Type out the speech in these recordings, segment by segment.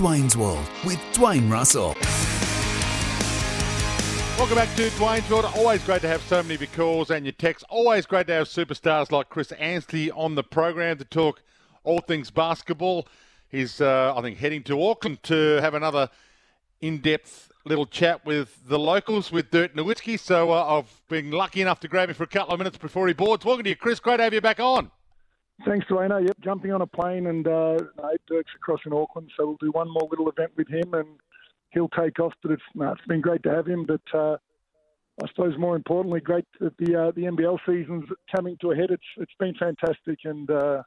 Dwayne's World with Dwayne Russell. Welcome back to Dwayne's World. Always great to have so many of your calls and your texts. Always great to have superstars like Chris Anstey on the program to talk all things basketball. He's, uh, I think, heading to Auckland to have another in-depth little chat with the locals with Dirk Nowitzki. So uh, I've been lucky enough to grab him for a couple of minutes before he boards. Welcome to you, Chris. Great to have you back on. Thanks, Dwayne. Yep, jumping on a plane and uh, Dirk's across in Auckland, so we'll do one more little event with him and he'll take off. But it's it's been great to have him. But uh, I suppose more importantly, great that the uh, the NBL season's coming to a head. It's it's been fantastic and uh,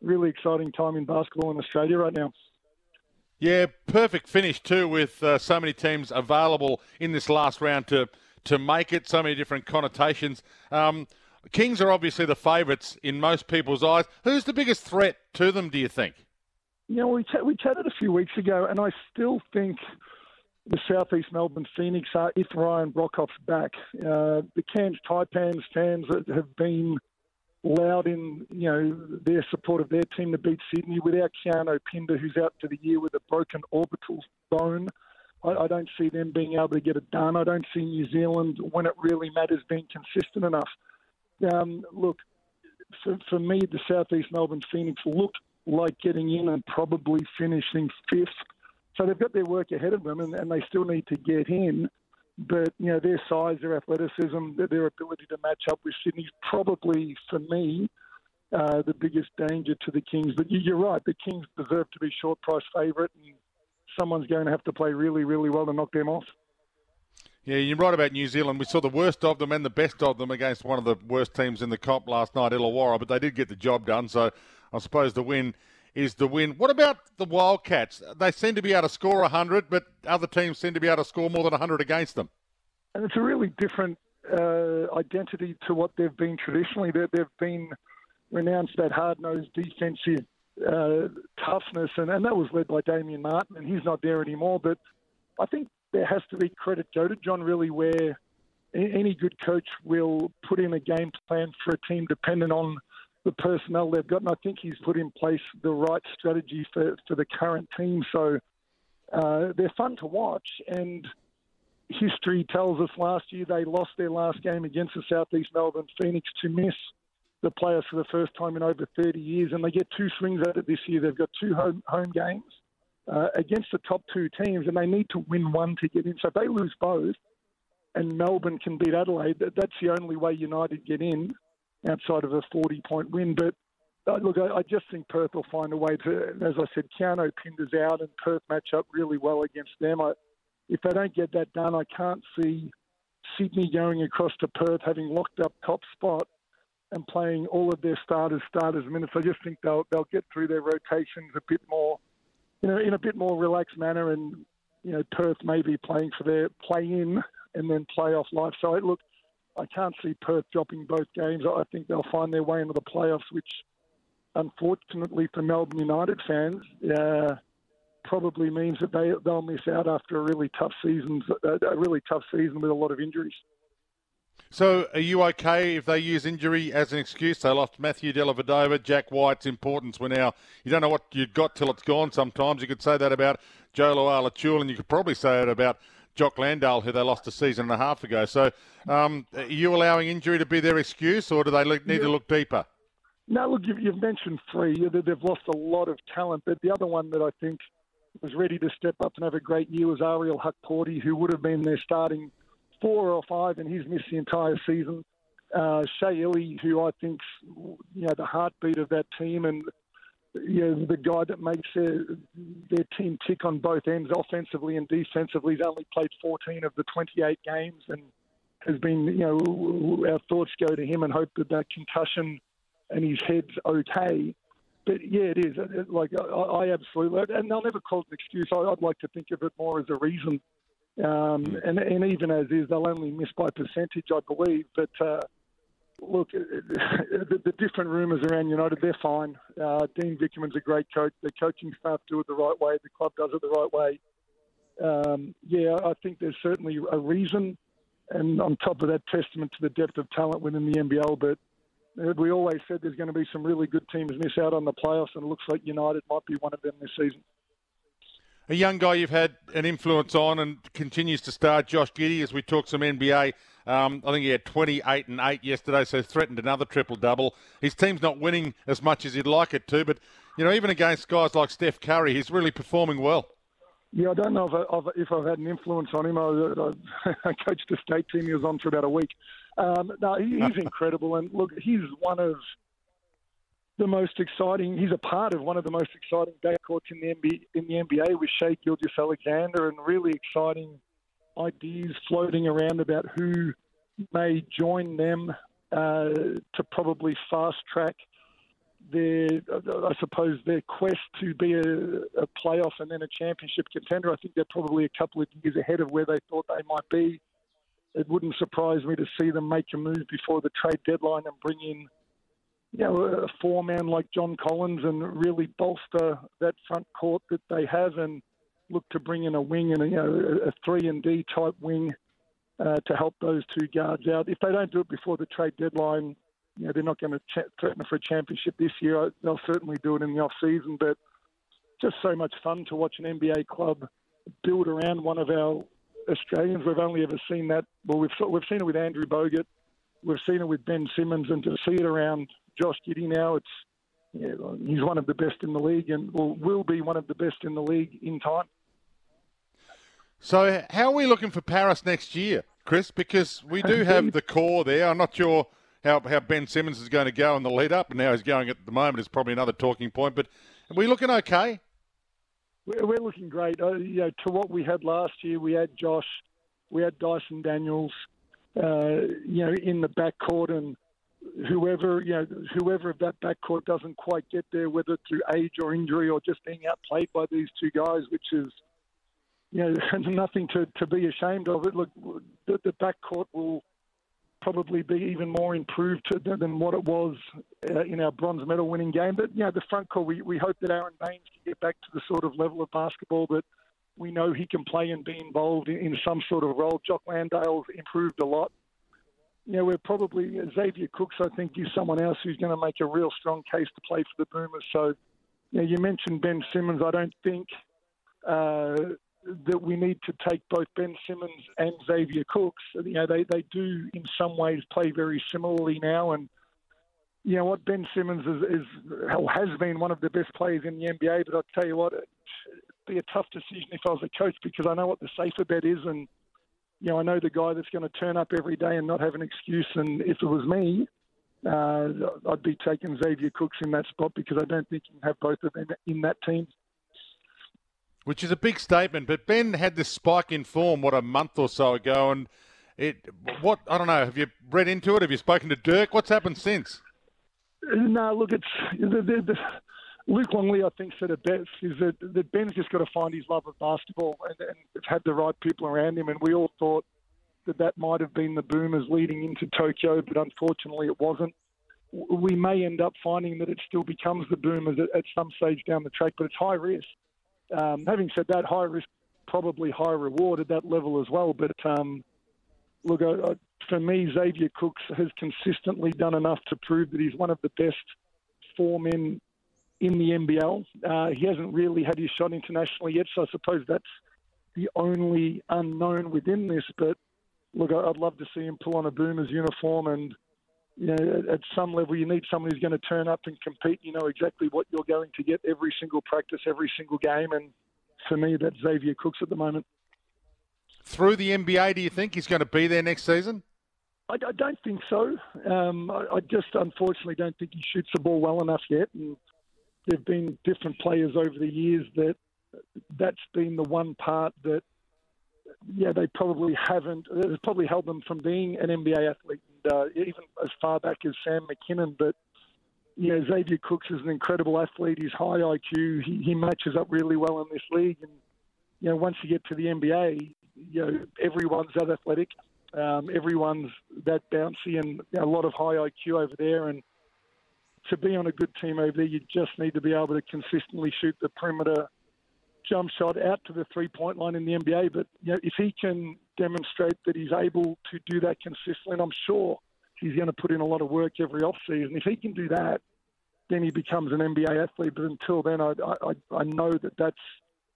really exciting time in basketball in Australia right now. Yeah, perfect finish too, with uh, so many teams available in this last round to to make it. So many different connotations. Um, Kings are obviously the favourites in most people's eyes. Who's the biggest threat to them, do you think? You know, we, ch- we chatted a few weeks ago, and I still think the Southeast Melbourne Phoenix are if Ryan Brockhoff's back. Uh, the Cairns Taipans fans have been loud in you know their support of their team to beat Sydney without Keanu Pinder, who's out for the year with a broken orbital bone. I, I don't see them being able to get it done. I don't see New Zealand when it really matters being consistent enough. Um, look, for, for me, the Southeast Melbourne Phoenix looked like getting in and probably finishing fifth. So they've got their work ahead of them, and, and they still need to get in. But you know their size, their athleticism, their ability to match up with Sydney's probably, for me, uh, the biggest danger to the Kings. But you're right, the Kings deserve to be short price favourite, and someone's going to have to play really, really well to knock them off. Yeah, you're right about New Zealand. We saw the worst of them and the best of them against one of the worst teams in the comp last night, Illawarra, but they did get the job done. So I suppose the win is the win. What about the Wildcats? They seem to be able to score 100, but other teams seem to be able to score more than 100 against them. And it's a really different uh, identity to what they've been traditionally. They, they've been renounced that hard-nosed defensive uh, toughness, and, and that was led by Damian Martin, and he's not there anymore. But I think there has to be credit go to John Rillie where any good coach will put in a game plan for a team dependent on the personnel they've got. And I think he's put in place the right strategy for, for the current team. So uh, they're fun to watch. And history tells us last year they lost their last game against the Southeast Melbourne Phoenix to miss the playoffs for the first time in over 30 years. And they get two swings at it this year. They've got two home, home games uh, against the top two teams, and they need to win one to get in. So if they lose both, and Melbourne can beat Adelaide, that's the only way United get in outside of a 40 point win. But uh, look, I, I, just think Perth will find a way to, as I said, Keanu Pinder's out, and Perth match up really well against them. I, if they don't get that done, I can't see Sydney going across to Perth, having locked up top spot and playing all of their starters starters minutes. I just think they'll they'll get through their rotations a bit more you know, in a bit more relaxed manner, and you know, Perth may be playing for their play-in and then play-off life. So look, I can't see Perth dropping both games. I think they'll find their way into the playoffs, which, unfortunately for Melbourne United fans, uh, probably means that they they'll miss out after a really tough season, a really tough season with a lot of injuries. So, are you okay if they use injury as an excuse? They lost Matthew Dellavedova, Jack White's importance. We're now, you don't know what you've got till it's gone sometimes. You could say that about Joe Luala and you could probably say it about Jock Landale, who they lost a season and a half ago. So, um, are you allowing injury to be their excuse, or do they need yeah. to look deeper? No, look, you've, mentioned three. They've lost a lot of talent, but the other one that I think was ready to step up and have a great year was Ariel Hukporti, who would have been their starting – four or five, and he's missed the entire season. Uh, Shea Ili, who I think's you know the heartbeat of that team, and you know, the guy that makes their their team tick on both ends, offensively and defensively. He's only played 14 of the 28 games, and has been, you know, our thoughts go to him and hope that that concussion and his head's okay. But yeah, it is. Like I, I absolutely, and they'll never call it an excuse. I, would like to think of it more as a reason. Um, and, and even as is, they'll only miss by percentage, I believe. But uh, look, the, the, different rumours around United, they're fine. Uh, Dean Vickerman's a great coach. The coaching staff do it the right way. The club does it the right way. Um, yeah, I think there's certainly a reason, and on top of that, testament to the depth of talent within the NBL. But we always said there's going to be some really good teams miss out on the playoffs, and it looks like United might be one of them this season. A young guy you've had an influence on and continues to start, Josh Giddey, as we talk some NBA. Um, I think he had 28 and 8 yesterday, so threatened another triple double. His team's not winning as much as he'd like it to, but you know, even against guys like Steph Curry, he's really performing well. Yeah, I don't know if, I, if I've had an influence on him. I, I, coached the state team he was on for about a week. Um, no, he's incredible, and look, he's one of the most exciting. He's a part of one of the most exciting backcourts in the NBA, in the NBA with Shai Gilgeous-Alexander, and really exciting ideas floating around about who may join them uh, to probably fast track their, I suppose, their quest to be a, a, playoff and then a championship contender. I think they're probably a couple of years ahead of where they thought they might be. It wouldn't surprise me to see them make a move before the trade deadline and bring in, you know, a four-man like John Collins and really bolster that front court that they have and look to bring in a wing and a, you know, a three and D type wing uh, to help those two guards out. If they don't do it before the trade deadline, you know, they're not going to ch- threaten for a championship this year. They'll certainly do it in the off season, but just so much fun to watch an NBA club build around one of our Australians. We've only ever seen that. Well, we've we've seen it with Andrew Bogut, we've seen it with Ben Simmons, and to see it around Josh Giddey now, it's yeah, he's one of the best in the league, and will will be one of the best in the league in time. So, how are we looking for Paris next year, Chris? Because we do have the core there. I'm not sure how, how Ben Simmons is going to go in the lead up, and now he's going at the moment is probably another talking point. But are we looking okay? We're looking great. Uh, you know, to what we had last year, we had Josh, we had Dyson Daniels, uh, you know, in the backcourt, and whoever you know, whoever of that backcourt doesn't quite get there, whether through age or injury or just being outplayed by these two guys, which is you know nothing to, to be ashamed of. It look, the, the backcourt will probably be even more improved than what it was uh, in our bronze medal winning game. But, you know, the front court, we, we hope that Aron Baynes can get back to the sort of level of basketball that we know he can play and be involved in, in some sort of role. Jock Landale's improved a lot. You we're probably, Xavier Cooks, I think, is someone else who's going to make a real strong case to play for the Boomers. So, you you mentioned Ben Simmons. I don't think uh, that we need to take both Ben Simmons and Xavier Cooks. You know, they, they do in some ways play very similarly now. And, you know what, Ben Simmons is, is has been one of the best players in the NBA. But I'll tell you what, it'd be a tough decision if I was a coach because I know what the safer bet is. And, you know, I know the guy that's going to turn up every day and not have an excuse. And if it was me, uh, I'd be taking Xavier Cooks in that spot because I don't think you can have both of them in that team which is a big statement. But Ben had this spike in form, what, a month or so ago, and it, what, I don't know, have you read into it? Have you spoken to Dirk? What's happened since? No, look, it's the, the, the, Luke Longley, I think, said it best is that, that Ben's just got to find his love of basketball and, and had the right people around him. And we all thought that that might have been the boomers leading into Tokyo, but unfortunately it wasn't. We may end up finding that it still becomes the boomers at, at some stage down the track, but it's high risk. Um, having said that, high risk, probably high reward at that level as well. But um, look, I, I, for me, Xavier Cooks has consistently done enough to prove that he's one of the best four men in the NBL. Uh, he hasn't really had his shot internationally yet, so I suppose that's the only unknown within this. But look, I'd love to see him pull on a Boomers uniform and you know, at some level, you need someone who's going to turn up and compete. You know exactly what you're going to get every single practice, every single game. And for me, that's Xavier Cooks at the moment. Through the NBA, do you think he's going to be there next season? I, I don't think so. Um, I, I, just unfortunately don't think he shoots the ball well enough yet. And there have been different players over the years that that's been the one part that yeah, they probably haven't. It's probably held them from being an NBA athlete, and, uh, even as far back as Sam Mackinnon. But you know, Xavier Cooks is an incredible athlete. He's high IQ. He, he matches up really well in this league, and you know, once you get to the NBA, you know, everyone's that athletic. Um, everyone's that bouncy, and a lot of high IQ over there, and to be on a good team over there, you just need to be able to consistently shoot the perimeter jump shot out to the three point line in the NBA. But you know, if he can demonstrate that he's able to do that consistently, I'm sure he's going to put in a lot of work every offseason. If he can do that, then he becomes an NBA athlete. But until then, I, I, I know that that's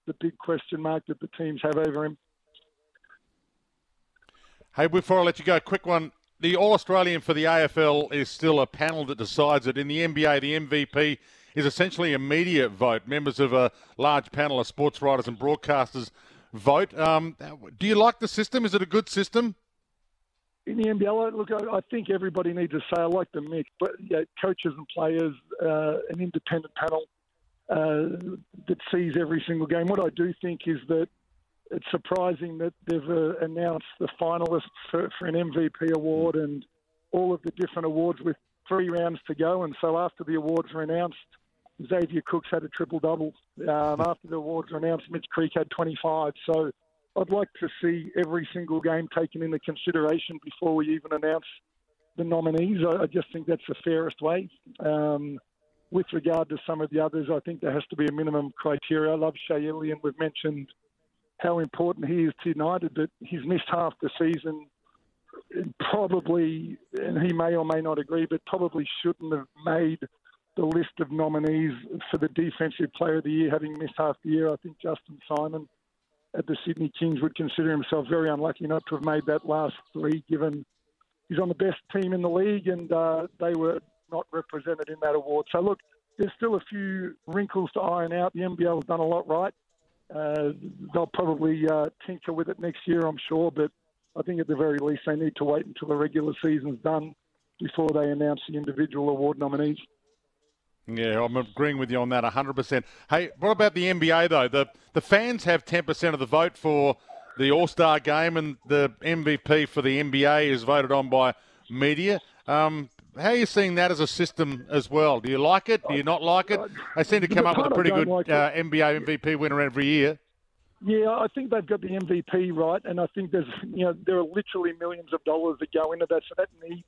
the big question mark that the teams have over him. Hey, before I let you go, quick one. The All Australian for the AFL is still a panel that decides it. In the NBA, the MVP is essentially a media vote. Members of a large panel of sports writers and broadcasters vote. Um, do you like the system? Is it a good system? In the NBL, look, I think everybody needs to say I like the mix, but yeah, coaches and players, uh, an independent panel uh, that sees every single game. What I do think is that it's surprising that they've uh, announced the finalists for, for, an MVP award and all of the different awards with three rounds to go. And so after the awards were announced, Xavier Cooks had a triple double. Um, after the awards were announced, Mitch Creek had 25. So I'd like to see every single game taken into consideration before we even announce the nominees. I, I just think that's the fairest way. Um, with regard to some of the others, I think there has to be a minimum criteria. I love Shea Ilian. We've mentioned how important he is to United, but he's missed half the season. Probably, and he may or may not agree, but probably shouldn't have made the list of nominees for the Defensive Player of the Year, having missed half the year. I think Justin Simon at the Sydney Kings would consider himself very unlucky not to have made that last three, given he's on the best team in the league and uh, they were not represented in that award. So, look, there's still a few wrinkles to iron out. The NBL has done a lot right. Uh, they'll probably uh, tinker with it next year, I'm sure, but I think at the very least they need to wait until the regular season's done before they announce the individual award nominees. Yeah, I'm agreeing with you on that 100%. Hey, what about the NBA, though? The, the fans have 10% of the vote for the All Star game, and the MVP for the NBA is voted on by media. Um, how are you seeing that as a system as well? Do you like it? Do you not like it? They seem to come up with a pretty good like uh, NBA MVP winner every year. Yeah, I think they've got the MVP right, and I think there's you know there are literally millions of dollars that go into that, so that needs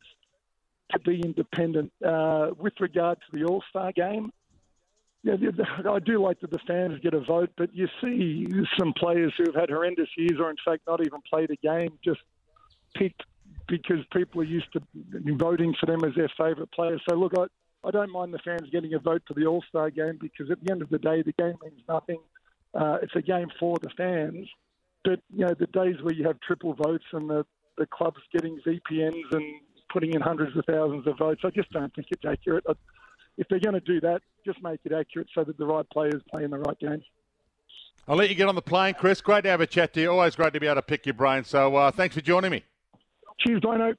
to be independent. Uh, with regard to the All Star game, yeah, I do like that the fans get a vote, but you see some players who have had horrendous years, or in fact not even played a game, just picked because people are used to voting for them as their favourite player. So look, I, I don't mind the fans getting a vote for the All Star game because at the end of the day, the game means nothing. Uh, it's a game for the fans. But you know, the days where you have triple votes and the the clubs getting VPNs and putting in hundreds of thousands of votes, I just don't think it's accurate. If they're going to do that, just make it accurate so that the right players play in the right games. I'll let you get on the plane, Chris. Great to have a chat to you. Always great to be able to pick your brain. So uh, thanks for joining me. Cheers, Dino.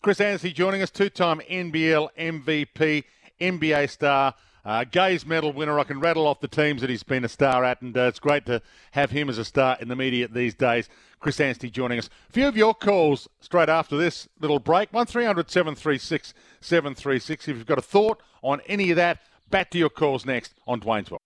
Chris Anstey joining us, two-time NBL MVP, NBA star, uh, Gaze medal winner. I can rattle off the teams that he's been a star at, and uh, it's great to have him as a star in the media these days. Chris Anstey joining us. A few of your calls straight after this little break. 1300 736 736. If you've got a thought on any of that, back to your calls next on Dwayne's World.